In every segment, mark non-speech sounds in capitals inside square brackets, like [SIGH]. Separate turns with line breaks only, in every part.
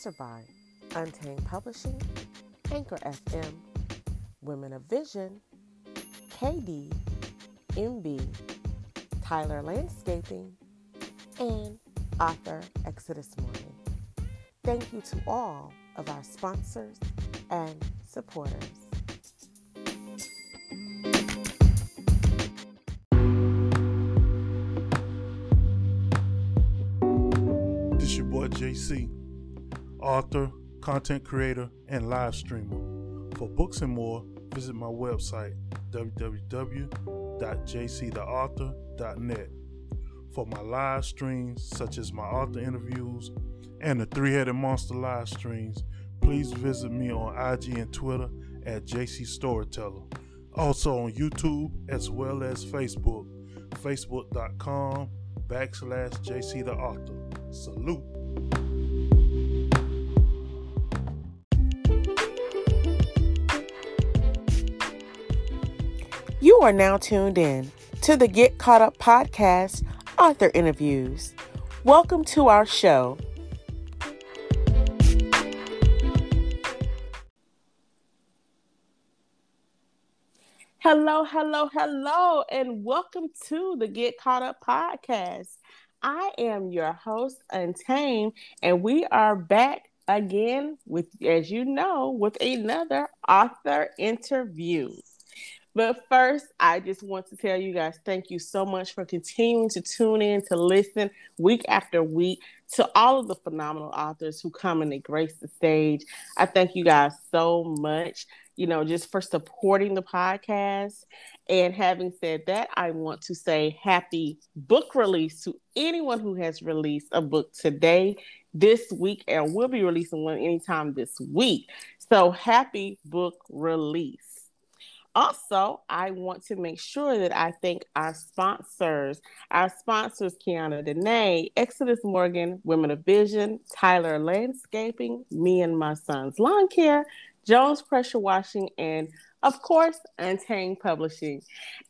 sponsored by Untamed Publishing, Anchor FM, Women of Vision, KD, MB, Tyler Landscaping, and author Exodus Morgan. Thank you to all of our sponsors and supporters.
This your boy JC, author, content creator, and live streamer. For books and more, visit my website www.jctheauthor.net. For my live streams, such as my author interviews and the Three Headed Monster live streams, please visit me on IG and Twitter at JC Storyteller. Also on YouTube as well as Facebook, facebook.com backslash JC the Author. Salute.
You are now tuned in to the Get Caught Up podcast author interviews. Welcome to our show. Hello, hello, hello, and welcome to the Get Caught Up podcast. I am your host, Untamed, and we are back again with, as you know, with another author interview. But first, I just want to tell you guys thank you so much for continuing to tune in to listen week after week to all of the phenomenal authors who come and they grace the stage. I thank you guys so much, you know, just for supporting the podcast. And having said that, I want to say happy book release to anyone who has released a book today, this week, and will be releasing one anytime this week. So happy book release. Also, I want to make sure that I thank our sponsors. Our sponsors, Kiana Dene, Exodus Morgan, Women of Vision, Tyler Landscaping, Me and My Son's Lawn Care, Jones Pressure Washing, and of course, Untamed Publishing.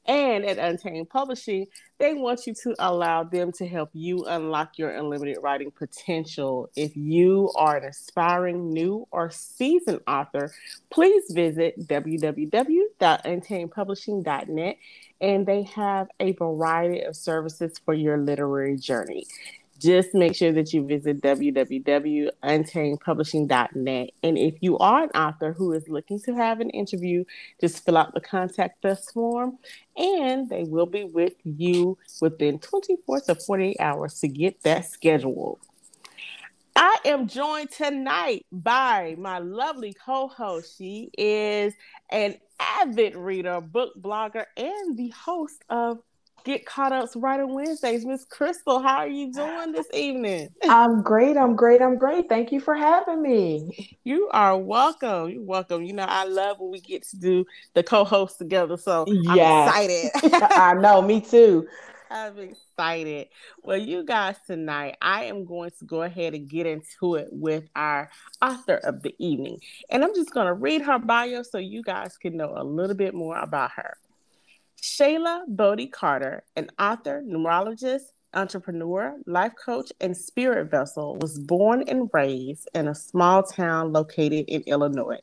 And at Untamed Publishing, they want you to allow them to help you unlock your unlimited writing potential. If you are an aspiring new or seasoned author, please visit www.untamedpublishing.net and they have a variety of services for your literary journey just make sure that you visit www.untamedpublishing.net. And if you are an author who is looking to have an interview, just fill out the contact us form and they will be with you within 24 to 48 hours to get that scheduled. I am joined tonight by my lovely co host. She is an avid reader, book blogger, and the host of Get Caught Up's on Wednesdays. Miss Crystal, how are you doing this evening?
I'm great. I'm great. I'm great. Thank you for having me.
You are welcome. You're welcome. You know, I love when we get to do the co-host together. So yes. I'm
excited. [LAUGHS] I know, me too. [LAUGHS]
I'm excited. Well, you guys, tonight I am going to go ahead and get into it with our author of the evening. And I'm just going to read her bio so you guys can know a little bit more about her. Shala Bodhi Carter, an author, numerologist, entrepreneur, life coach, and spirit vessel, was born and raised in a small town located in Illinois.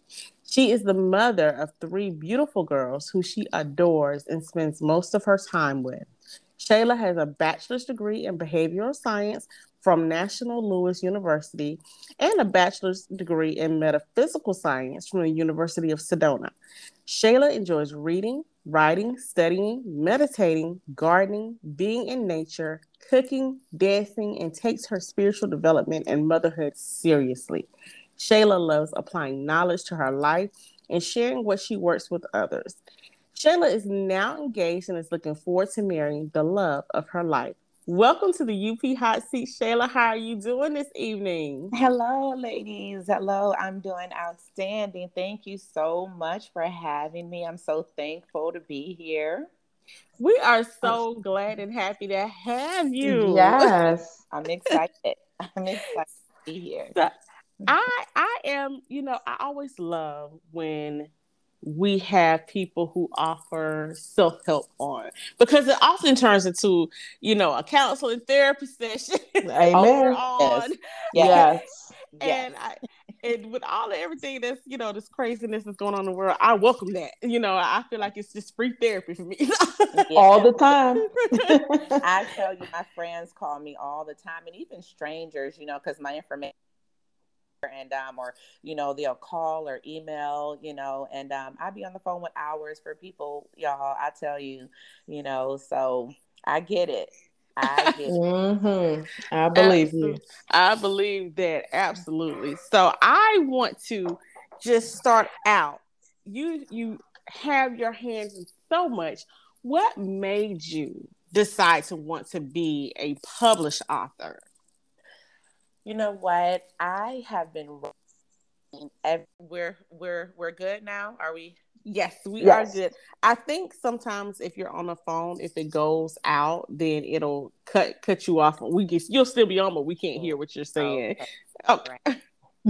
She is the mother of three beautiful girls who she adores and spends most of her time with. Shala has a bachelor's degree in behavioral science from National Louis University and a bachelor's degree in metaphysical science from the University of Sedona. Shala enjoys reading, writing, studying, meditating, gardening, being in nature, cooking, dancing, and takes her spiritual development and motherhood seriously. Shala loves applying knowledge to her life and sharing what she works with others. Shala is now engaged and is looking forward to marrying the love of her life. Welcome to the UP Hot Seat, Shala. How are you doing this evening?
Hello, ladies. Hello, I'm doing outstanding. Thank you so much for having me. I'm so thankful to be here.
We are so glad and happy to have you.
Yes, [LAUGHS]
I'm excited. I'm excited to be here.
So, I I am, you know, I always love when we have people who offer self help on because it often turns into, you know, a counseling therapy session. [LAUGHS]
Amen. Yes. [LAUGHS] yes.
And I, and with all of everything that's you know this craziness that's going on in the world, I welcome that. You know, I feel like it's just free therapy for me [LAUGHS]
all the time.
I tell you, my friends call me all the time, and even strangers. You know, because my information and um or you know they'll call or email you know and um i'd be on the phone with hours for people y'all i tell you you know so i get it I [LAUGHS]
mm-hmm. I believe Absolutely. you.
I believe that absolutely. So I want to just start out. You you have your hands in so much. What made you decide to want to be a published author?
You know what? I have been writing. We're we're we're good now. Are we?
Yes, we yes. are good. I think sometimes if you're on the phone, if it goes out, then it'll cut cut you off. We get you'll still be on, but we can't hear oh, what you're saying.
Okay. okay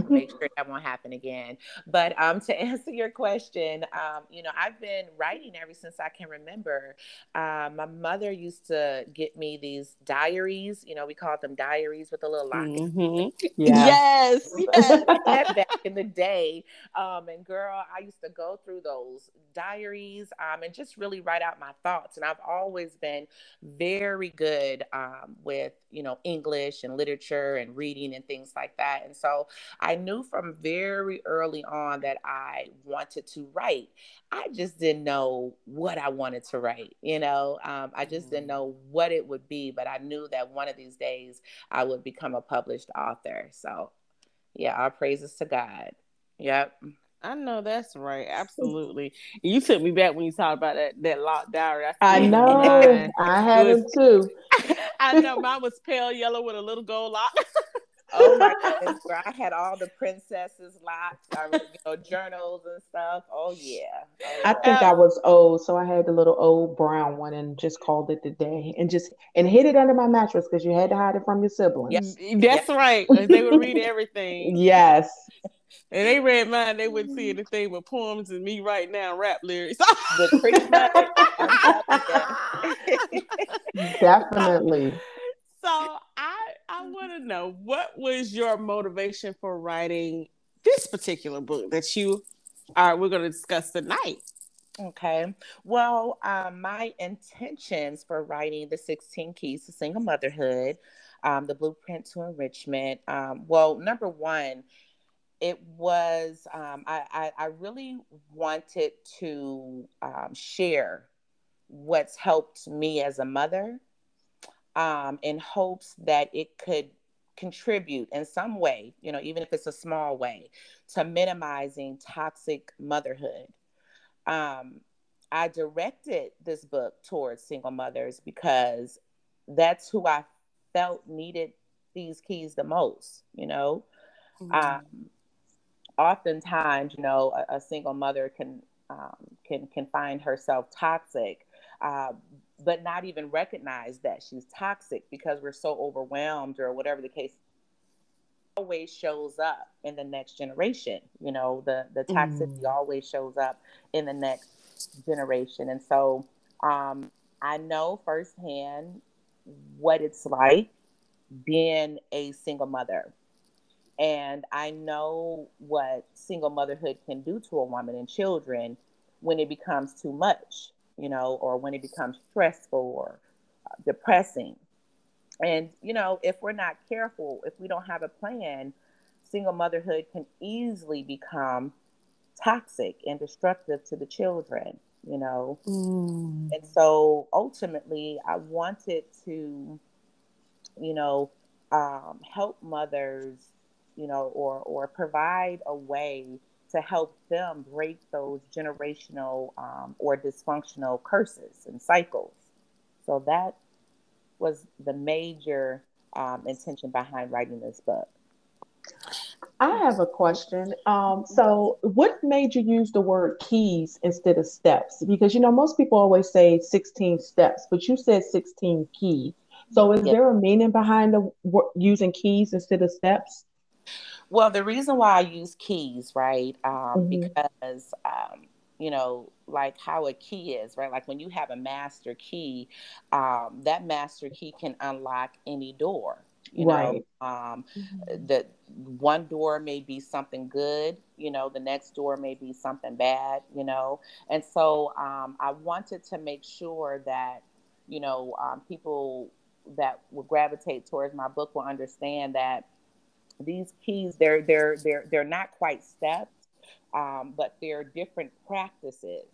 make sure that won't happen again. But um, to [LAUGHS] answer your question, um, you know, I've been writing ever since I can remember. Uh, my mother used to get me these diaries. You know, we called them diaries with a little lock.
Mm-hmm. Yeah. yes, [LAUGHS]
yes. back in the day. Um, and girl, I used to go through those diaries um, and just really write out my thoughts. And I've always been very good um, with you know English and literature and reading and things like that. And so I knew from very early on that I wanted to write. I just didn't know what I wanted to write. You know, um, I just didn't mm. know what it would be, but I knew that one of these days I would become a published author. So, yeah, our praises to God. Yep.
I know that's right. Absolutely. [LAUGHS] You took me back when you talked about that that locked diary.
I, I know. I had it too. [LAUGHS]
I know [LAUGHS] mine was pale yellow with a little gold lock.
Oh my [LAUGHS] goodness, where I had all the princesses locks, you know, journals and stuff. Oh yeah. Oh,
I think I was old, so I had the little old brown one and just called it the day and just and hid it under my mattress because you had to hide it from your siblings.
Yes, mm, that's right. They would read everything. [LAUGHS]
yes.
And they read mine, they wouldn't see anything but poems and me right now rap lyrics. [LAUGHS]
Definitely.
So I I want to know what was your motivation for writing this particular book that you are we're going to discuss tonight.
Okay. Well, um, my intentions for writing the 16 Keys to Single Motherhood, um, the Blueprint to Enrichment. Um, well, number one, it was um, I, I, I really wanted to um, share what's helped me as a mother um, in hopes that it could contribute in some way you know even if it's a small way to minimizing toxic motherhood um, i directed this book towards single mothers because that's who i felt needed these keys the most you know mm-hmm. um, oftentimes, you know, a, a single mother can um, can can find herself toxic, uh, but not even recognize that she's toxic because we're so overwhelmed or whatever the case. Always shows up in the next generation. You know, the the toxicity mm. always shows up in the next generation, and so um, I know firsthand what it's like being a single mother and I know what single motherhood can do to a woman and children when it becomes too much, you know, or when it becomes stressful or uh, depressing. And, you know, if we're not careful, if we don't have a plan, single motherhood can easily become toxic and destructive to the children, you know. Mm. And so ultimately, I wanted to, you know, um, help mothers you know, or or provide a way to help them break those generational um, or dysfunctional curses and cycles. So that was the major um, intention behind writing this book.
I have a question. Um, so, what made you use the word keys instead of steps? Because you know most people always say 16 steps, but you said 16 keys. So, is there a meaning behind the using keys instead of steps?
Well, the reason why I use keys, right, um, mm-hmm. because um, you know, like how a key is, right? Like when you have a master key, um, that master key can unlock any door. You right. know, um, mm-hmm. the one door may be something good, you know, the next door may be something bad, you know. And so um, I wanted to make sure that, you know, um, people that will gravitate towards my book will understand that these keys they're they're they're they're not quite steps um, but they're different practices,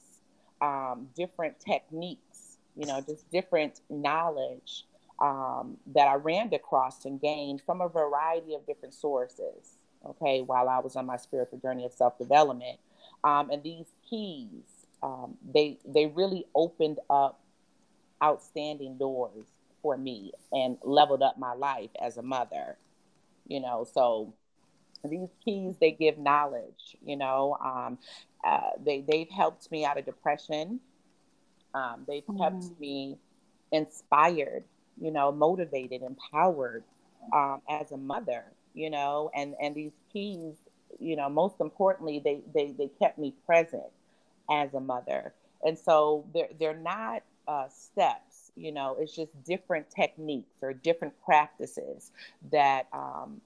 um, different techniques, you know, just different knowledge um, that I ran across and gained from a variety of different sources. Okay, while I was on my spiritual journey of self development, um, and these keys, um, they they really opened up outstanding doors for me and leveled up my life as a mother. You know, so these keys they give knowledge you know um, uh, they they've helped me out of depression. Um, they've mm-hmm. kept me inspired you know motivated empowered um, as a mother you know and and these keys you know most importantly they they, they kept me present as a mother. And so they're they're not uh, steps you know it's just different techniques or different practices that um,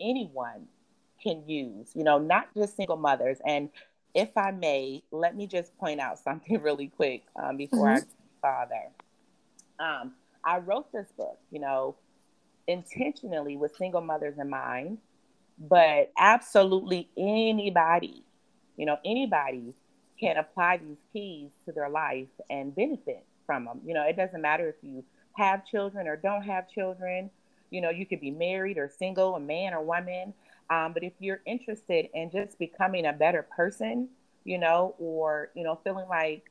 anyone can use, you know, not just single mothers. And if I may, let me just point out something [LAUGHS] really quick um, before mm-hmm. I father. Um, I wrote this book, you know, intentionally with single mothers in mind, but absolutely anybody, you know, anybody can apply these keys to their life and benefit from them. You know, it doesn't matter if you have children or don't have children. You know, you could be married or single, a man or woman. Um, but if you're interested in just becoming a better person, you know, or, you know, feeling like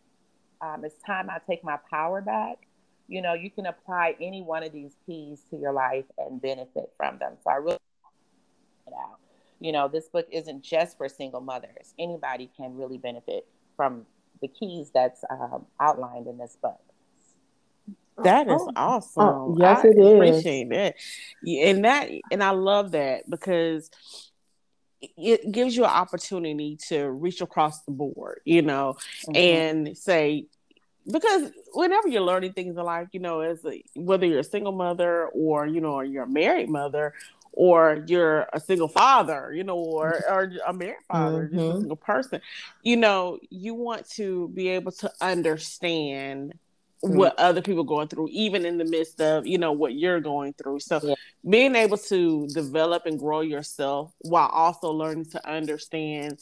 um, it's time I take my power back, you know, you can apply any one of these keys to your life and benefit from them. So I really it out. You know, this book isn't just for single mothers. Anybody can really benefit from the keys that's um, outlined in this book.
That is oh, awesome. Oh, yes, I it appreciate is. that. And that and I love that because it gives you an opportunity to reach across the board, you know, mm-hmm. and say because whenever you're learning things in life, you know, as a, whether you're a single mother or you know, or you're a married mother or you're a single father, you know, or or a married father, mm-hmm. just a mm-hmm. single person, you know, you want to be able to understand what other people going through even in the midst of you know what you're going through so yeah. being able to develop and grow yourself while also learning to understand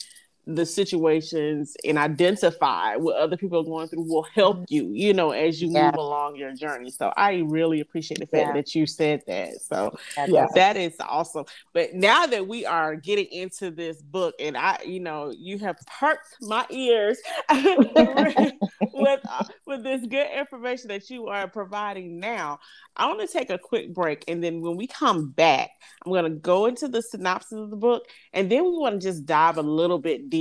the situations and identify what other people are going through will help mm-hmm. you, you know, as you yeah. move along your journey. So I really appreciate the fact yeah. that you said that. So yeah, that is awesome. But now that we are getting into this book, and I, you know, you have perked my ears [LAUGHS] with uh, with this good information that you are providing now. I want to take a quick break, and then when we come back, I'm going to go into the synopsis of the book, and then we want to just dive a little bit deeper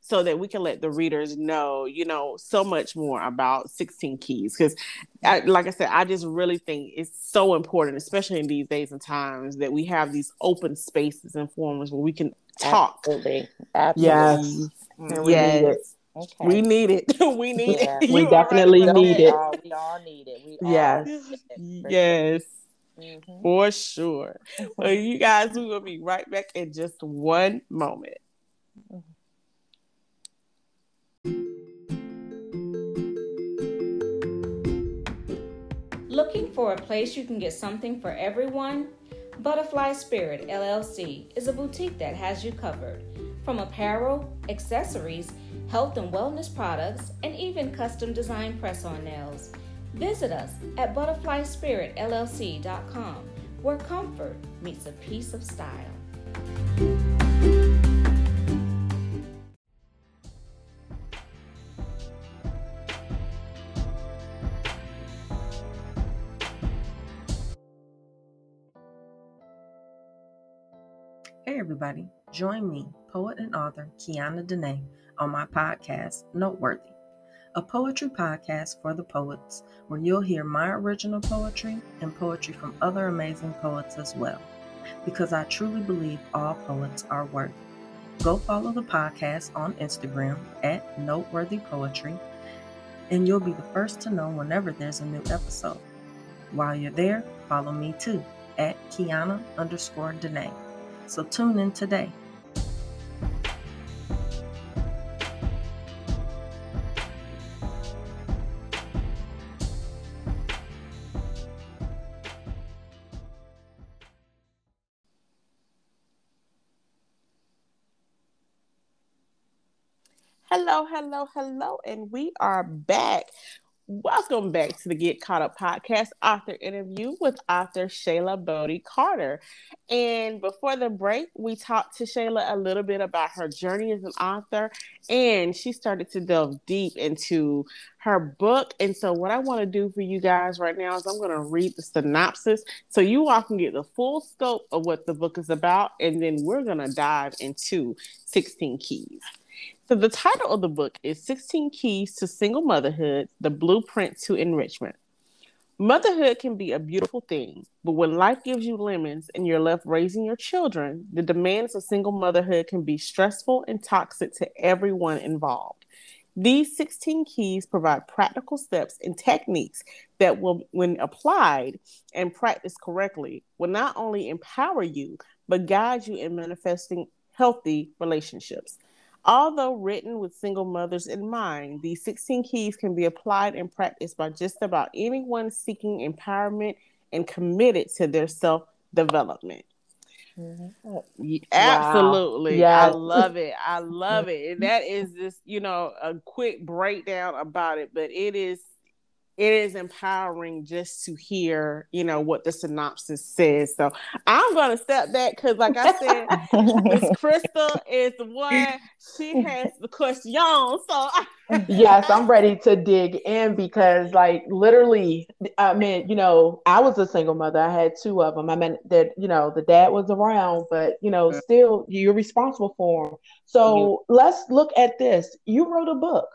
so that we can let the readers know, you know, so much more about 16 keys. Because, like I said, I just really think it's so important, especially in these days and times, that we have these open spaces and forums where we can talk.
Absolutely. Absolutely.
Yes. And we yes. need it.
Okay. We need it. [LAUGHS] we need yeah. it. [LAUGHS]
we definitely right. need it.
All, we all need it. We
yes.
It. Yes. Mm-hmm. For sure. well, you guys, we will be right back in just one moment.
Looking for a place you can get something for everyone? Butterfly Spirit LLC is a boutique that has you covered. From apparel, accessories, health and wellness products, and even custom design press on nails. Visit us at butterflyspiritllc.com where comfort meets a piece of style.
Everybody. Join me, poet and author Kiana Dene, on my podcast, Noteworthy, a poetry podcast for the poets where you'll hear my original poetry and poetry from other amazing poets as well, because I truly believe all poets are worthy. Go follow the podcast on Instagram at Noteworthy Poetry, and you'll be the first to know whenever there's a new episode. While you're there, follow me too at Kiana underscore Danae. So tune in today.
Hello, hello, hello, and we are back. Welcome back to the Get Caught Up podcast author interview with author Shala Bodhi Carter. And before the break, we talked to Shayla a little bit about her journey as an author, and she started to delve deep into her book. And so, what I want to do for you guys right now is I'm going to read the synopsis so you all can get the full scope of what the book is about, and then we're going to dive into 16 keys. So the title of the book is 16 Keys to Single Motherhood: The Blueprint to Enrichment. Motherhood can be a beautiful thing, but when life gives you lemons and you're left raising your children, the demands of single motherhood can be stressful and toxic to everyone involved. These 16 keys provide practical steps and techniques that will, when applied and practiced correctly, will not only empower you, but guide you in manifesting healthy relationships. Although written with single mothers in mind, these 16 keys can be applied and practiced by just about anyone seeking empowerment and committed to their self development. Mm-hmm. Absolutely. Wow. Yes. I love it. I [LAUGHS] love it. And that is just, you know, a quick breakdown about it, but it is it is empowering just to hear, you know, what the synopsis says. So I'm going to step back because, like I said, Miss [LAUGHS] Crystal is the one. She has the question. So [LAUGHS]
yes, I'm ready to dig in because, like, literally, I mean, you know, I was a single mother. I had two of them. I mean, that you know, the dad was around, but you know, still, you're responsible for them. So let's look at this. You wrote a book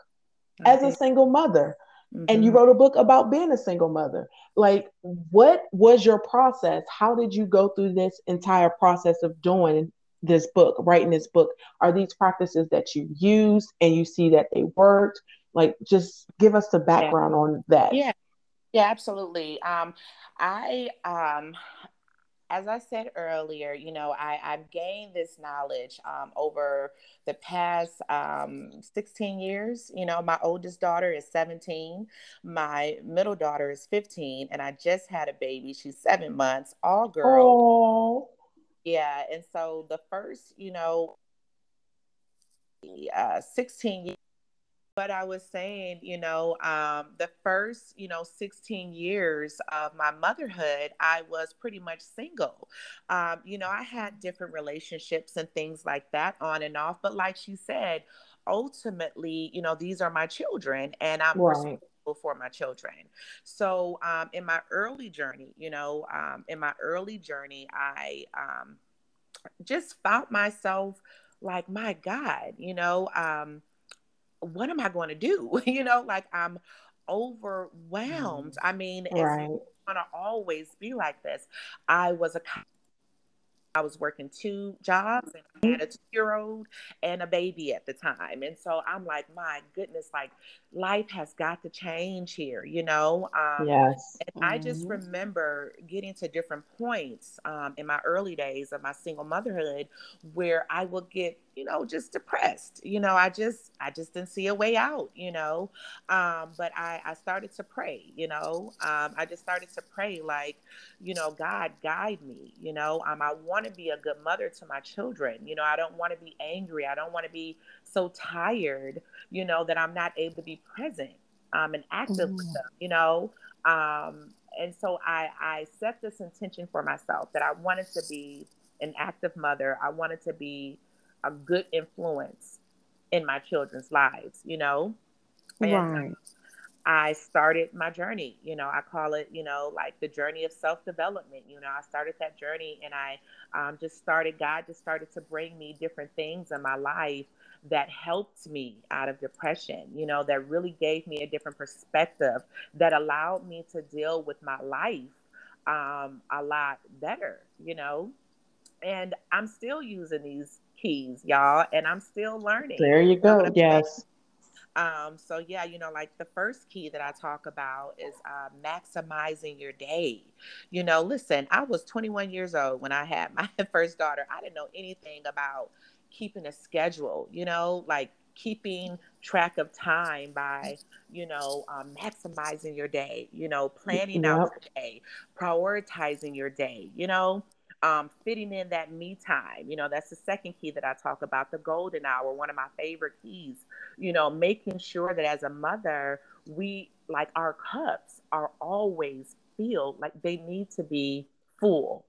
as a single mother Mm-hmm. And you mm-hmm. wrote a book about being a single mother. Like, what was your process? How did you go through this entire process of doing this book, writing this book? Are these practices that you use and you see that they worked? Like, just give us the background
yeah.
on that.
Yeah. Yeah, absolutely. Um, I um, as I said earlier, you know, I, I've gained this knowledge um, over the past um, 16 years. You know, my oldest daughter is 17, my middle daughter is 15, and I just had a baby. She's seven months, all girl. Aww. Yeah. And so the first, you know, uh, 16 years but I was saying, you know, um, the first, you know, 16 years of my motherhood, I was pretty much single. Um, you know, I had different relationships and things like that on and off. But like she said, ultimately, you know, these are my children and I'm right. responsible for my children. So um, in my early journey, you know, um, in my early journey, I um, just found myself like, my God, you know, um, what am I going to do? [LAUGHS] you know, like I'm overwhelmed. Mm. I mean, right. it's going to always be like this. I was a I was working two jobs and I had a two year old and a baby at the time. And so I'm like, my goodness, like life has got to change here, you know?
Um, yes.
And mm-hmm. I just mm-hmm. remember getting to different points um, in my early days of my single motherhood where I would get, you know, just depressed. You know, I just, I just didn't see a way out, you know? Um, but I, I started to pray, you know? Um, I just started to pray like, you know, God guide me, you know? Um, I want to be a good mother to my children. You know, I don't want to be angry. I don't want to be so tired, you know, that I'm not able to be present um, and active mm. with them, you know. Um, and so I, I set this intention for myself that I wanted to be an active mother. I wanted to be a good influence in my children's lives, you know. And, right. I started my journey. You know, I call it, you know, like the journey of self development. You know, I started that journey and I um, just started, God just started to bring me different things in my life that helped me out of depression, you know, that really gave me a different perspective that allowed me to deal with my life um, a lot better, you know. And I'm still using these keys, y'all, and I'm still learning.
There you go. Yes.
Um, so yeah, you know, like the first key that I talk about is uh, maximizing your day. You know, listen, I was 21 years old when I had [LAUGHS] my first daughter. I didn't know anything about keeping a schedule. You know, like keeping track of time by you know um, maximizing your day you know planning yep. out your day prioritizing your day you know um, fitting in that me time. You know, that's the second key that I talk about, the golden hour, one of my favorite keys. You know, making sure that as a mother, we like our cups are always filled, like they need to be full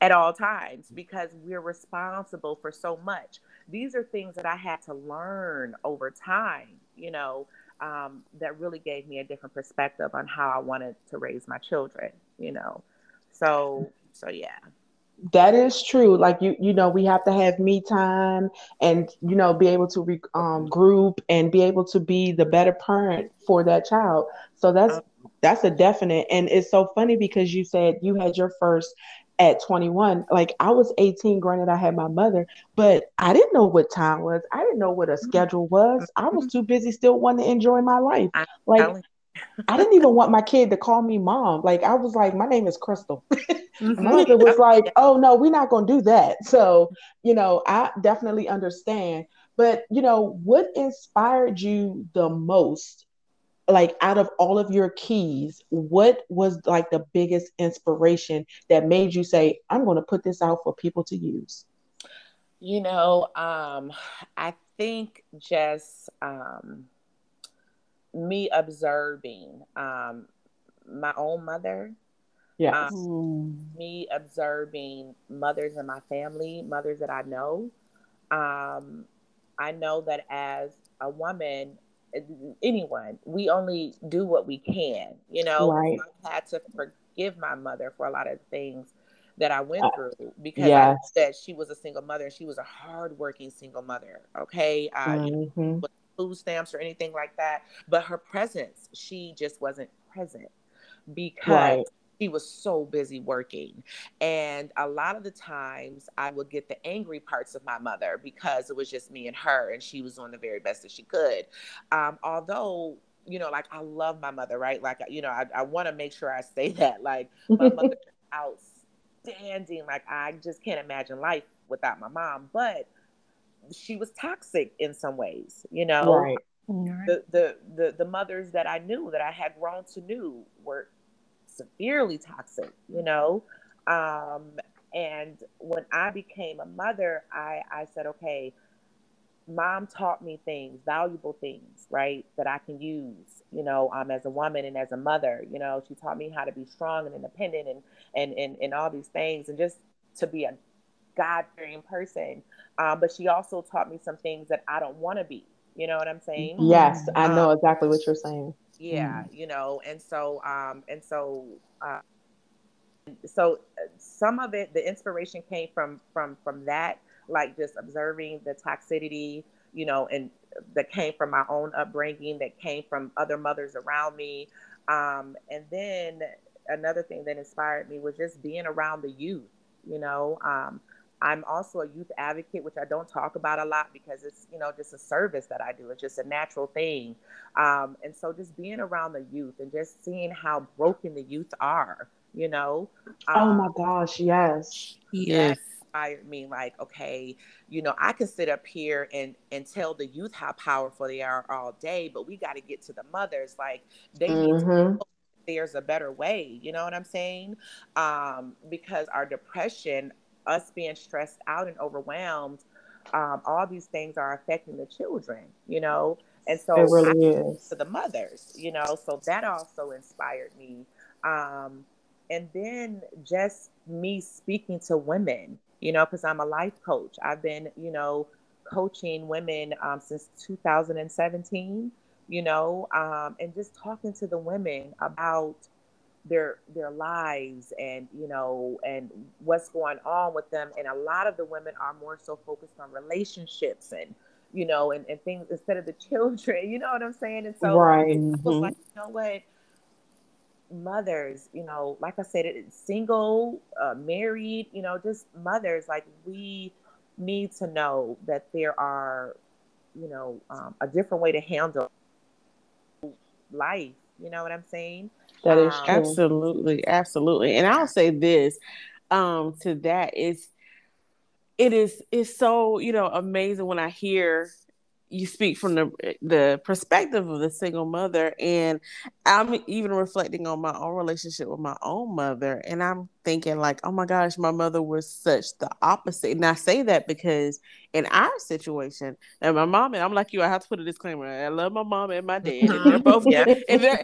at all times because we're responsible for so much. These are things that I had to learn over time, you know, um, that really gave me a different perspective on how I wanted to raise my children, you know. So, so yeah
that is true like you you know we have to have me time and you know be able to re, um, group and be able to be the better parent for that child so that's that's a definite and it's so funny because you said you had your first at 21 like i was 18 granted i had my mother but i didn't know what time was i didn't know what a mm-hmm. schedule was i was mm-hmm. too busy still wanting to enjoy my life like I didn't even want my kid to call me mom. Like I was like, my name is Crystal. [LAUGHS] mm-hmm. My mother was like, oh no, we're not gonna do that. So, you know, I definitely understand. But you know, what inspired you the most? Like out of all of your keys, what was like the biggest inspiration that made you say, I'm gonna put this out for people to use?
You know, um, I think just um me observing um, my own mother.
Yeah.
Um, me observing mothers in my family, mothers that I know. Um, I know that as a woman, anyone, we only do what we can. You know,
right.
I had to forgive my mother for a lot of things that I went uh, through because yes. I said she was a single mother and she was a hardworking single mother. Okay, uh, mm-hmm. you know, food stamps or anything like that. But her presence, she just wasn't present because right. She was so busy working. And a lot of the times I would get the angry parts of my mother because it was just me and her, and she was doing the very best that she could. Um, although you know, like I love my mother, right? Like, you know, I, I want to make sure I say [LAUGHS] that. Like, my mother [LAUGHS] outstanding. Like, I just can't imagine life without my mom. But she was toxic in some ways, you know.
Right.
The, the the the mothers that I knew that I had grown to knew were severely toxic, you know. Um, and when I became a mother, I I said, okay, mom taught me things, valuable things, right, that I can use, you know, um, as a woman and as a mother. You know, she taught me how to be strong and independent and and and, and all these things, and just to be a God fearing person. Um, but she also taught me some things that I don't want to be. You know what I'm saying?
Yes, I know um, exactly what you're saying.
Yeah, mm. you know, and so um, and so uh, so uh, some of it, the inspiration came from from from that, like just observing the toxicity, you know, and that came from my own upbringing, that came from other mothers around me, um, and then another thing that inspired me was just being around the youth, you know. Um, I'm also a youth advocate, which I don't talk about a lot because it's, you know, just a service that I do. It's just a natural thing. Um, and so just being around the youth and just seeing how broken the youth are, you know.
Um, oh my gosh, yes.
Yes. Inspired me like, okay, you know, I can sit up here and and tell the youth how powerful they are all day, but we got to get to the mothers. Like they mm-hmm. need to mm-hmm. there's a better way. You know what I'm saying? Um, because our depression us being stressed out and overwhelmed, um, all these things are affecting the children, you know. And so
it really is
to the mothers, you know. So that also inspired me. Um, and then just me speaking to women, you know, because I'm a life coach. I've been, you know, coaching women um, since 2017, you know, um, and just talking to the women about their their lives and you know and what's going on with them and a lot of the women are more so focused on relationships and you know and, and things instead of the [LAUGHS] children you know what i'm saying and so
right.
mm-hmm. like you know what mothers you know like i said it's single uh, married you know just mothers like we need to know that there are, you know, um, a different way to handle life. You know what I'm saying?
That is
Um,
true.
Absolutely, absolutely. And I'll say this um to that is it is it's so, you know, amazing when I hear you speak from the the perspective of the single mother and I'm even reflecting on my own relationship with my own mother and I'm thinking like, oh my gosh, my mother was such the opposite. And I say that because in our situation, and my mom and I'm like you, I have to put a disclaimer. I love my mom and my dad. And they're both [LAUGHS]
Yeah.
and they're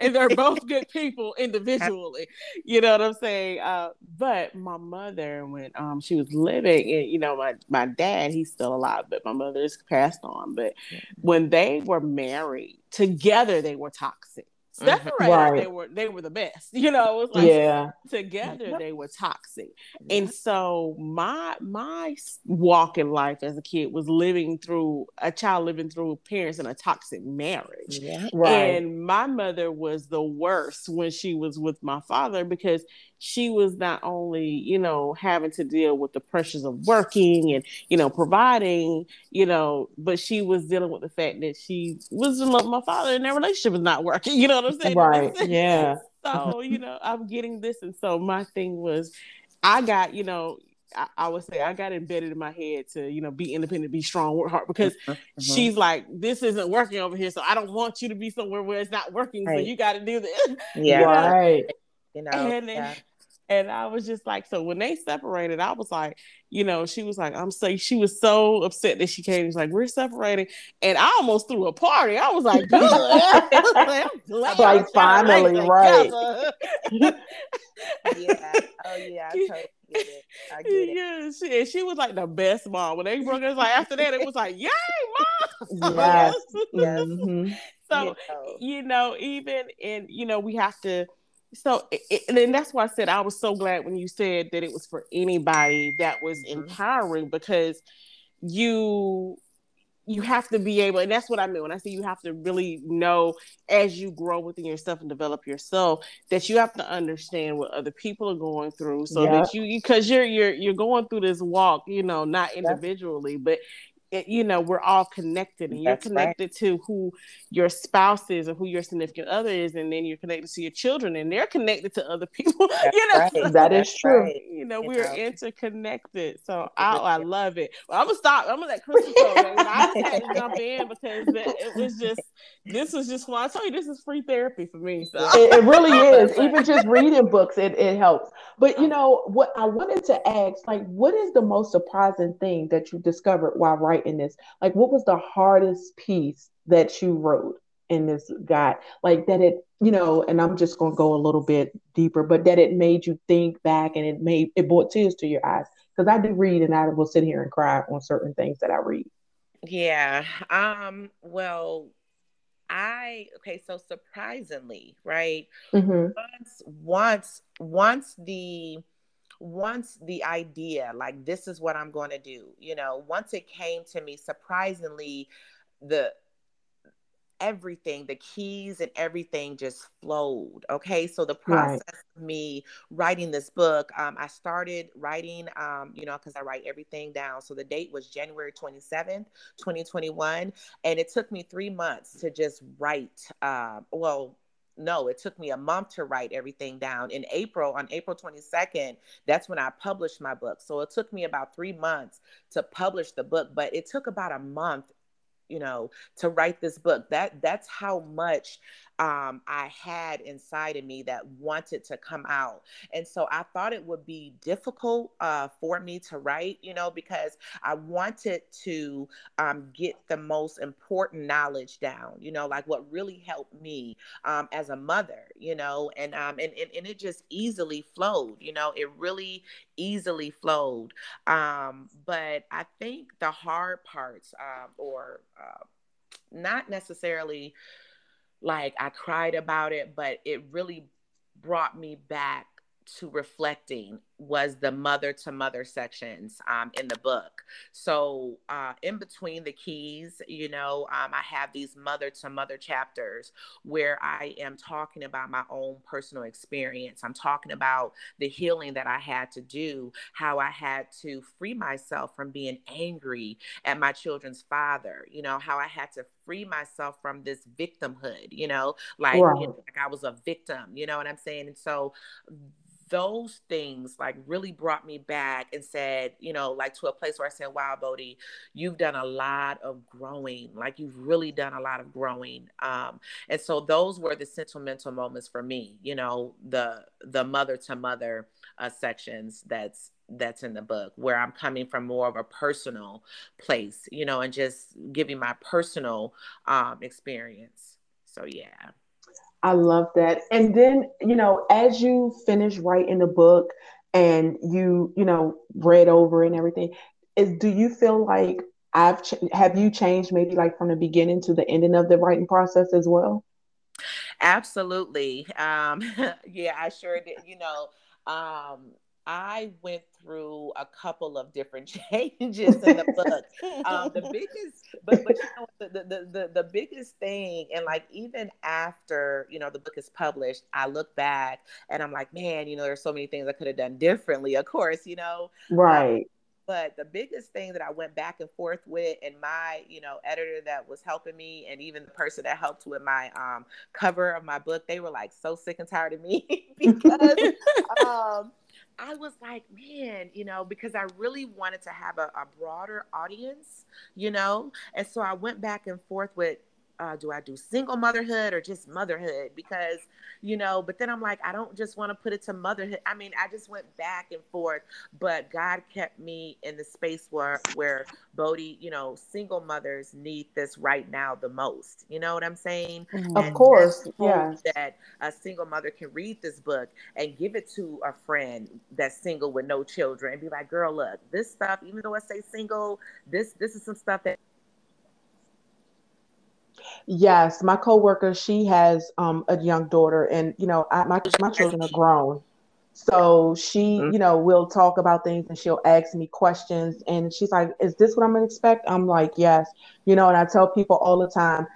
and they're both [LAUGHS] good people individually. You know what I'm saying? Uh, but my mother, when um she was living, and you know, my my dad, he's still alive, but my mother's passed on. But when they were married together, they were toxic.
Mhm.
Separated,
Right.
they were they were the best. [LAUGHS] You know, it was like
yeah.
together they were toxic
Yeah.
and so my my walk in life as a kid was living through a child living through parents in a toxic marriage
yeah.
Right.
and my mother was the worst when she was with my father because she was not only, you know, having to deal with the pressures of working and, you know, providing, you know, but she was dealing with the fact that she was in love with my father and their relationship was not working. [LAUGHS] You know what I'm saying?
right. Yeah.
So, you know, I'm getting this. And so my thing was, I got, you know, I, I would say I got embedded in my head to, you know, be independent, be strong, work hard because
Mhm.
she's like, this isn't working over here. So I don't want you to be somewhere where it's not working. So you got to do this. [LAUGHS]
yeah.
Right.
You know.
And then-
yeah.
And I was just like, so when they separated, I was like, you know, she was like, I'm so she was so upset that she came. She's like, we're separating, and I almost threw a party. I was like, [LAUGHS] good. I'm glad [LAUGHS]
Like, finally, right. [LAUGHS]
yeah. Oh yeah. I totally get it. I get it.
yeah, she, and she was like the best mom. When they broke up, like after that, it was like, yay, mom.
Yes.
Yes.
Mhm.
so
you know.
you know, even in you know, we have to. So, it, and then that's why I said I was so glad when you said that it was for anybody that was
Mhm.
empowering because you you have to be able, and that's what I mean when I say you have to really know as you grow within yourself and develop yourself that you have to understand what other people are going through, so
Yeah.
that you because you're you're you're going through this walk, you know, not individually, but it, you know we're all connected and you're
That's right.
connected to who your spouse is or who your significant other is and then you're connected to your children and they're connected to other [LAUGHS] people
That's
you know
right.
so,
That is true.
right.
you know we're interconnected so I, I love it well, i'm gonna stop i'm gonna let crystal go i just had to [LAUGHS] jump in because that- it was just this was just well i told you this is free therapy for me so
It, it really [LAUGHS] is. Even just reading books, it, it helps. But you know what I wanted to ask, like, what is the most surprising thing that you discovered while writing this? Like, what was the hardest piece that you wrote in this guide? Like that it, you know, and I'm just gonna go a little bit deeper, but that it made you think back and it made it brought tears to your eyes. Because I do read and I will sit here and cry on certain things that I read.
Yeah. Um, well, I okay, so surprisingly, right?
Mm-hmm.
Once once once the once the idea like this is what I'm going to do, you know, once it came to me surprisingly the everything the keys and everything just flowed okay so the
Right.
process of me writing this book um, i started writing um, you know because i write everything down so the date was january 27th 2021 and it took me three months to just write uh, well no it took me a month to write everything down. In april on april 22nd that's when i published my book. So it took me about three months to publish the book but it took about a month you know to write this book. That that's how much um, i had inside of me that wanted to come out. And so i thought it would be difficult uh, for me to write you know because i wanted to um, get the most important knowledge down you know like what really helped me um, as a mother you know and, um, and, and and it just easily flowed you know it really easily flowed. Um, but I think the hard parts, um, or uh, not necessarily like I cried about it, but it really brought me back to reflecting was the mother to mother sections um, in the book. So, uh, in between the keys, you know, um, I have these mother to mother chapters where I am talking about my own personal experience. I'm talking about the healing that I had to do, how I had to free myself from being angry at my children's father, you know, how I had to free myself from this victimhood, you know, like, right. you know, like I was a victim, you know what I'm saying? And so those things like really brought me back and said, you know, like to a place where I said, wow, Bodhi, you've done a lot of growing. Like you've really done a lot of growing. Um, and so those were the sentimental moments for me, you know, the the mother to mother uh, sections that's that's in the book where I'm coming from more of a personal place, you know, and just giving my personal um, experience. So yeah.
I love that. And then, you know, as you finish writing the book and you, you know, read over and everything, is do you feel like I've ch- have you changed maybe like from the beginning to the ending of the writing process as well?
Absolutely. Um, [LAUGHS] yeah, I sure did. You know, um, I went through a couple of different [LAUGHS] changes in the book. um, the [LAUGHS] biggest, but but you know the, the the the biggest thing, and like even after you know the book is published, I look back and I'm like, man, you know, there's so many things I could have done differently. Of course, you know,
um, right. Um,
but the biggest thing that I went back and forth with, and my, you know, editor that was helping me, and even the person that helped with my um, cover of my book, they were like so sick and tired of me [LAUGHS] because um, I was like, man, you know, because I really wanted to have a, a broader audience, you know, and so I went back and forth with uh, do I do single motherhood or just motherhood? Because, you know, but then I'm like, I don't just want to put it to motherhood. I mean, I just went back and forth, but God kept me in the space where, where Bodhi, you know, single mothers need this right now the most. You know what I'm saying?
Mm-hmm. Of course. Yeah.
That a single mother can read this book and give it to a friend that's single with no children and be like, girl, look, this stuff, even though I say single, this, this is some stuff that
Yes, my coworker, she has um, a young daughter, and you know, I, my my children are grown, so she, mm-hmm. you know, will talk about things, and she'll ask me questions, and she's like, "Is this what I'm gonna expect?" I'm like, "Yes," you know, and I tell people all the time.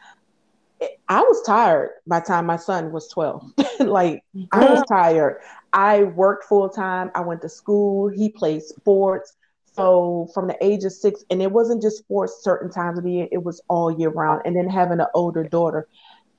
I was tired by the time my son was 12. [LAUGHS] like I was tired. I worked full time. I went to school. He played sports. So from the age of six, and it wasn't just for certain times of the year, it was all year round. And then having an older daughter.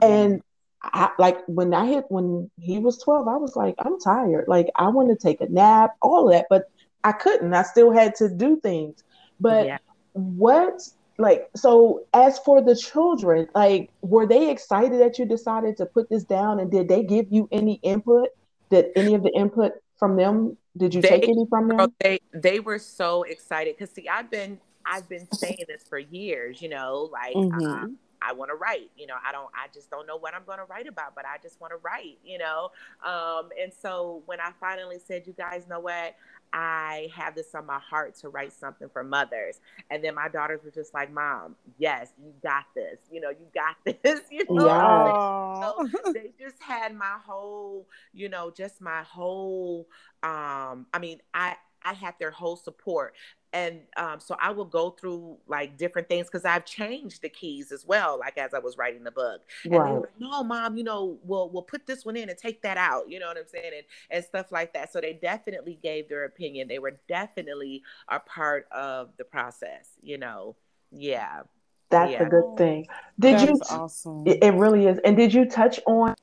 And I, like when I hit when he was 12, I was like, I'm tired. Like I want to take a nap, all of that, but I couldn't. I still had to do things. But yeah. what like so as for the children, like were they excited that you decided to put this down and did they give you any input? Did any of the input from them did you they, take any from them?
They they were so excited because see, I've been I've been saying this for years. You know, like mm-hmm. um, I want to write. You know, I don't. I just don't know what I'm going to write about, but I just want to write. You know, um, and so when I finally said, "You guys know what? I have this on my heart to write something for mothers. And then my daughters were just like, Mom, yes, you got this. You know, you got [LAUGHS] this. You know, yeah. so they just had my whole, you know, just my whole um, I mean, I I had their whole support and um, so I will go through like different things because I've changed the keys as well, like as I was writing the book. And right. Like, no, mom, you know, we'll we'll put this one in and take that out. You know what I'm saying, and and stuff like that. So they definitely gave their opinion. They were definitely a part of the process. You know, yeah.
That's
yeah.
a good thing. Did
that
you?
awesome.
It, it really is. And did you touch on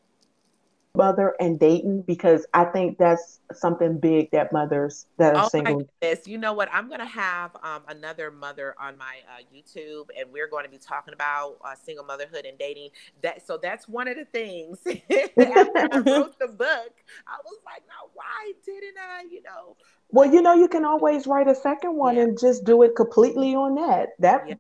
mother and dating because I think that's something big that mothers that are oh single.
goodness. You know what? I'm going to have um, another mother on my uh, YouTube, and we're going to be talking about uh, single motherhood and dating. That so that's one of the things. [LAUGHS] After I [LAUGHS] wrote the book, I was like, "Now, why didn't I?" You know.
Well, you know, you can always write a second one yeah. and just do it completely on that. That yeah.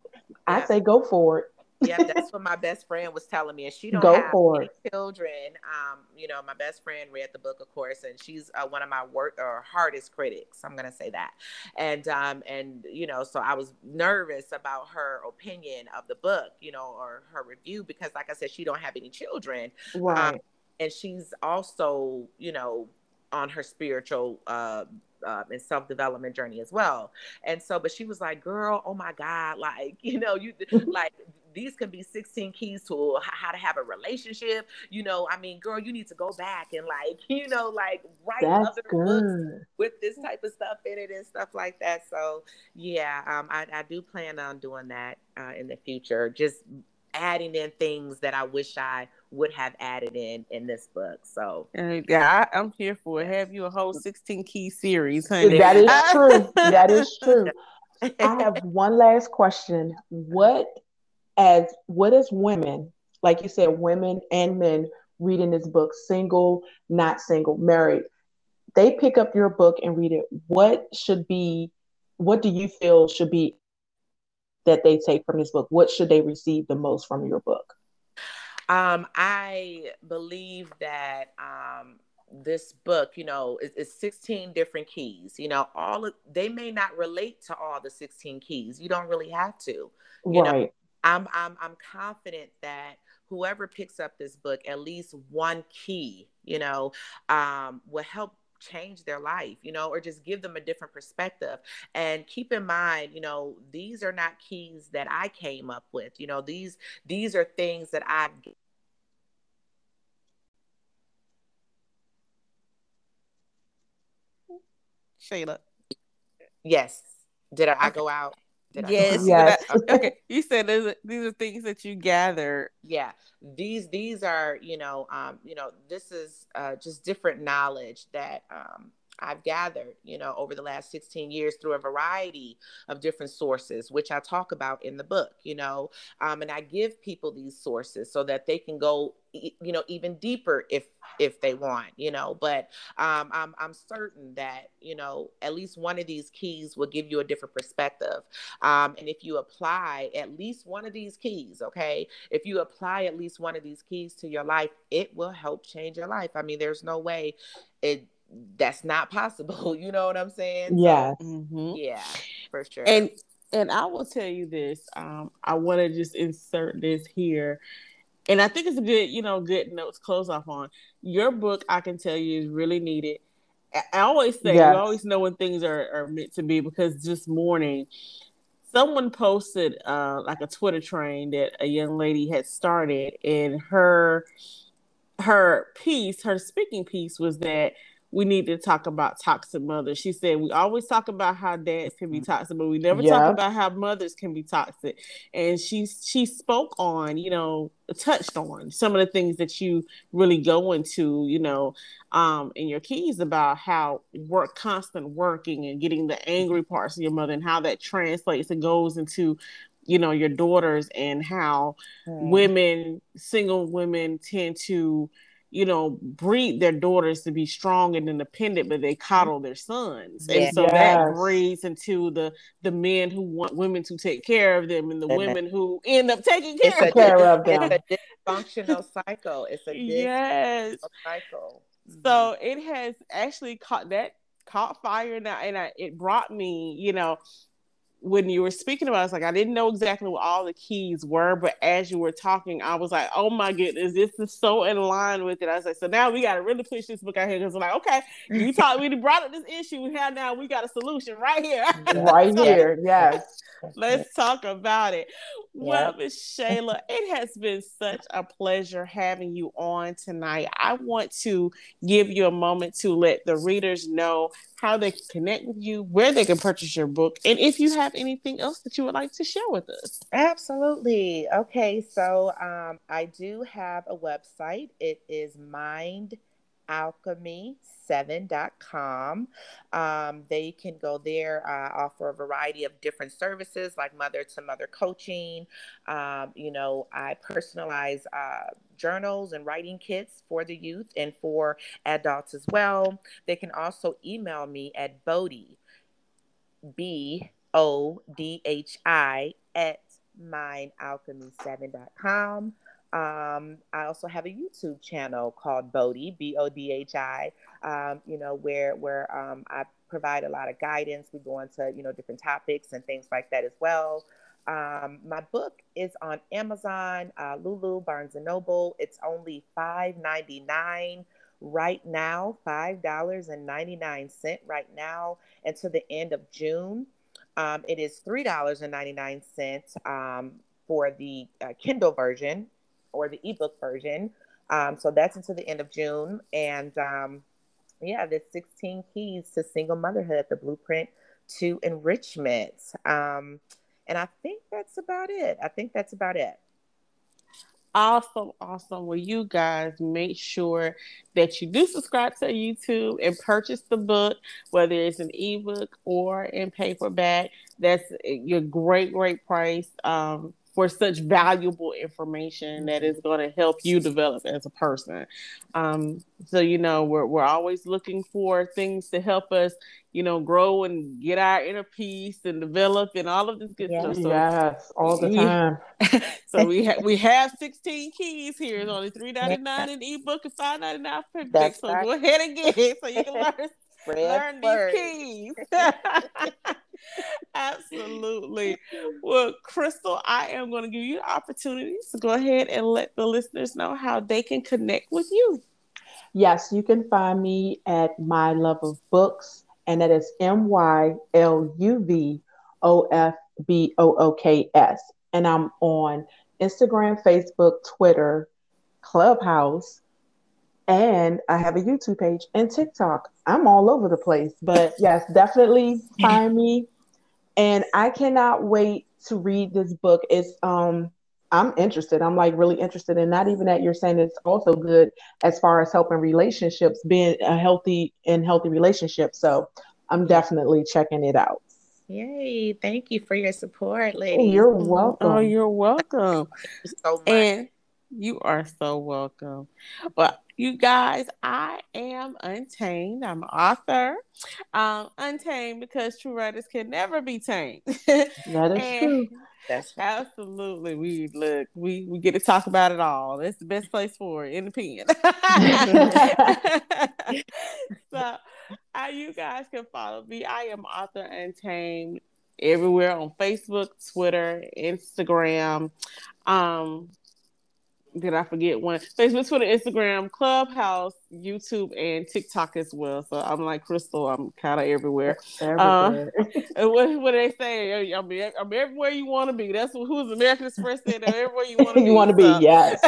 I say go for it
yeah, that's what my best friend was telling me, and she don't
Go
have
for
any children. Um, you know, my best friend read the book, of course, and she's uh, one of my work or hardest critics. I'm gonna say that, and um, and you know, so I was nervous about her opinion of the book, you know, or her review because, like I said, she don't have any children,
um, right? Um,
and she's also, you know, on her spiritual uh, uh, and self development journey as well. And so, but she was like, "Girl, oh my God, like [LAUGHS] you know, you [LAUGHS] like." These can be 16 keys to how to have a relationship. You know, I mean, girl, you need to go back and like, [LAUGHS] you know, like write
That's
other
good.
books with this type of stuff in it and stuff like that. So, yeah, um, I, I do plan on doing that uh, in the future. Just adding in things that I wish I would have added in in this book. So
yeah, I, I'm here for it. Have you a whole 16 key series, honey?
That is true. That is true. [LAUGHS] I have one last question. What as what as women, like you said, women and men reading this book, single, not single, married, they pick up your book and read it. What should be what do you feel should be that they take from this book? What should they receive the most from your book?
Um, I believe that um, this book, you know, is, is 16 different keys. You know, all of they may not relate to all the 16 keys. You don't really have to. You know,
right.
I'm I'm I'm confident that whoever picks up this book, at least one key, you know, um, will help change their life, you know, or just give them a different perspective. And keep in mind, you know, these are not keys that I came up with. You know, these these are things that I've
Shala.
yes. Did I, I go out? Did
Yes.
out?
Yes.
I- okay. You said these are, these are things that you gather.
yeah these these are you know um you know this is uh just different knowledge that um I've gathered, you know, over the last 16 years through a variety of different sources, which I talk about in the book, you know, um, and I give people these sources so that they can go, you know, even deeper if if they want, you know. But um, I'm I'm certain that you know at least one of these keys will give you a different perspective, um, and if you apply at least one of these keys, okay, if you apply at least one of these keys to your life, it will help change your life. I mean, there's no way it that's not possible. [LAUGHS] You know what I'm saying? So,
Mm-hmm.
yeah, for sure.
And and I will tell you this. Um, I want to just insert this here, and I think it's a good, you know, good notes close off on. Your book, I can tell you, is really needed. I, I always say
Yes.
you always know when things are, are meant to be because this morning someone posted uh, like a Twitter train that a young lady had started, and her her piece, her speaking piece was that we need to talk about toxic mothers. She said we always talk about how dads can be toxic, but we never
Yeah.
talk about how mothers can be toxic. And she she spoke on, you know, touched on some of the things that you really go into, you know, um, in your keys about how work, constant working, and getting the angry parts of your mother, and how that translates and goes into, you know, your daughters, and how
Mm.
women, single women, tend to, you know, breed their daughters to be strong and independent, but they mm-hmm. coddle their sons,
Yeah.
and so that breeds into the the men who want women to take care of them, and the
And
women who end up taking
It's
care
a
of
Care
them.
of them.
it's a dysfunctional cycle. It's a
Yes.
cycle.
So mm-hmm. it has actually caught that caught fire now, and I, it brought me, you know, when you were speaking about, it, it's like I didn't know exactly what all the keys were, but as you were talking, I was like, oh my goodness, this is so in line with it. I was like, so now we got to really push this book out here because I'm like, okay, you [LAUGHS] talked, we brought up this issue, we have now we got a solution right here.
Right [LAUGHS] here. Yes.
Let's talk about it. Well,
Yep.
Miss Shala, it has been such a pleasure having you on tonight. I want to give you a moment to let the readers know how they can connect with you, where they can purchase your book, and if you have anything else that you would like to share with us.
Absolutely. Okay, so um, I do have a website. It is mindalchemy7.com. Um, they can go there, uh, offer a variety of different services like mother to mother coaching. Um, you know, I personalize uh, journals and writing kits for the youth and for adults as well. They can also email me at Bodhi, B O D H I, at mindalchemy7.com. Um, I also have a YouTube channel called Bodhi, B O D H I, um, you know, where where um, I provide a lot of guidance. We go into you know different topics and things like that as well. Um, my book is on Amazon, uh, Lulu, Barnes and Noble. It's only five ninety nine right now, $5.99 right now until the end of June. Um, it is $3.99 um, for the uh, Kindle version or the ebook version. Um, so that's until the end of June. And um, yeah, there's 16 keys to single motherhood, the blueprint to enrichment. Um, and I think that's about it. I think that's about it.
Awesome, awesome. Well, you guys make sure that you do subscribe to YouTube and purchase the book, whether it's an ebook or in paperback. That's your great, great price. Um, for such valuable information that is going to help you develop as a person. Um, so you know we're we're always looking for things to help us, you know, grow and get our inner peace and develop and all of this good
yes,
stuff.
So yes, all the time. [LAUGHS]
so we have we have 16 keys here. It's only three ninety nine in ebook and five ninety nine per book. So right. go ahead and get it so you can learn [LAUGHS] learn these keys. [LAUGHS] [LAUGHS] Absolutely. [LAUGHS] Well, Crystal, I am going to give you the opportunity to go ahead and let the listeners know how they can connect with you.
Yes, you can find me at My Love of Books, and that is M Y L U V O F B O O K S. And I'm on Instagram, Facebook, Twitter, Clubhouse, and I have a YouTube page and TikTok. I'm all over the place, but yes, definitely find me. And I cannot wait to read this book. It's um I'm interested. I'm like really interested and not even that you're saying it's also good as far as helping relationships, being a healthy and healthy relationship. So I'm definitely checking it out.
Yay. Thank you for your support, lady.
You're welcome.
Oh, you're welcome. so much. And you are so welcome. Well, you guys, I am Untamed. I'm an author. Um, untamed because true writers can never be tamed. [LAUGHS]
that is true.
That's absolutely we look we we get to talk about it all. That's the best place for it in the pen. [LAUGHS] so, uh, you guys can follow me. I am author Untamed everywhere on Facebook, Twitter, Instagram. Um, did I forget one? Facebook, Twitter, Instagram, Clubhouse, YouTube, and TikTok as well. So I'm like Crystal. I'm kind of everywhere. everywhere. Uh, [LAUGHS] what, what do they say? I'm, I'm everywhere you want to be. That's what, who's American Express said. Everywhere you want to be.
you want to so. be, yes.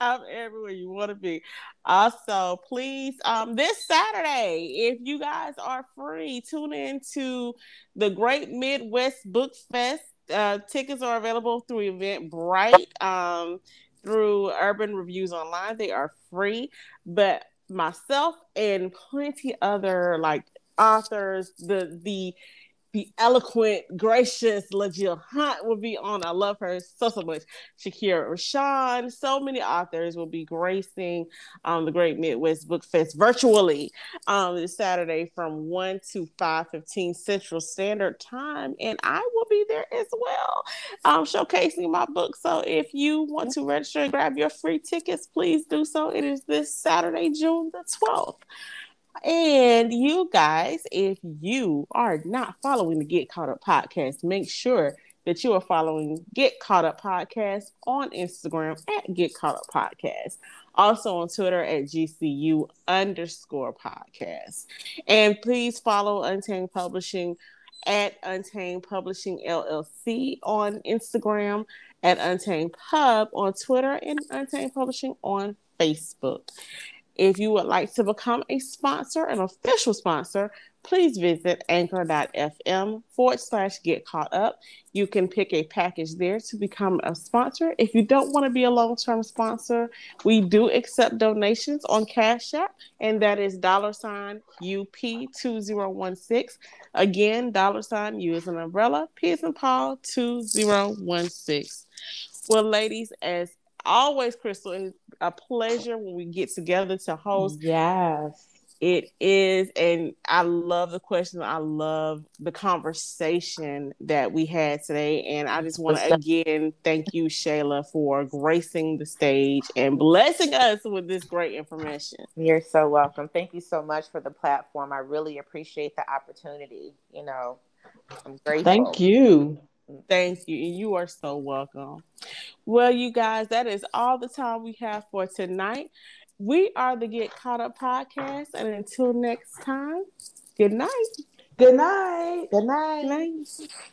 I'm everywhere you want to [LAUGHS] [LAUGHS] be. Also, please, um, this Saturday, if you guys are free, tune in to the Great Midwest Book Fest. Uh, tickets are available through Eventbrite. Um, through Urban Reviews Online. They are free, but myself and plenty other like authors, the the the eloquent, gracious LaJill Hunt will be on. I love her so so much. Shakira Rashawn, so many authors will be gracing um, the Great Midwest Book Fest virtually um, this Saturday from one to five fifteen Central Standard Time, and I will be there as well, um, showcasing my book. So if you want to register and grab your free tickets, please do so. It is this Saturday, June the twelfth. And you guys, if you are not following the Get Caught Up podcast, make sure that you are following Get Caught Up podcast on Instagram at Get Caught Up podcast. Also on Twitter at GCU underscore podcast. And please follow Untamed Publishing at Untamed Publishing LLC on Instagram, at Untamed Pub on Twitter, and Untamed Publishing on Facebook. If you would like to become a sponsor, an official sponsor, please visit anchor.fm forward slash get caught up. You can pick a package there to become a sponsor. If you don't want to be a long term sponsor, we do accept donations on Cash App, and that is dollar sign UP2016. Again, dollar sign U is an umbrella, P is in Paul 2016. Well, ladies, as always, Crystal, it's a pleasure when we get together to host.
Yes.
It is, and I love the question. I love the conversation that we had today. And I just want to again thank you, Shala, for gracing the stage and blessing us with this great information.
You're so welcome. Thank you so much for the platform. I really appreciate the opportunity. You know, I'm grateful.
Thank you.
Thank you. And you are so welcome. Well, you guys, that is all the time we have for tonight. We are the Get Caught Up podcast. And until next time, good night.
Good night.
Good night.
Good night.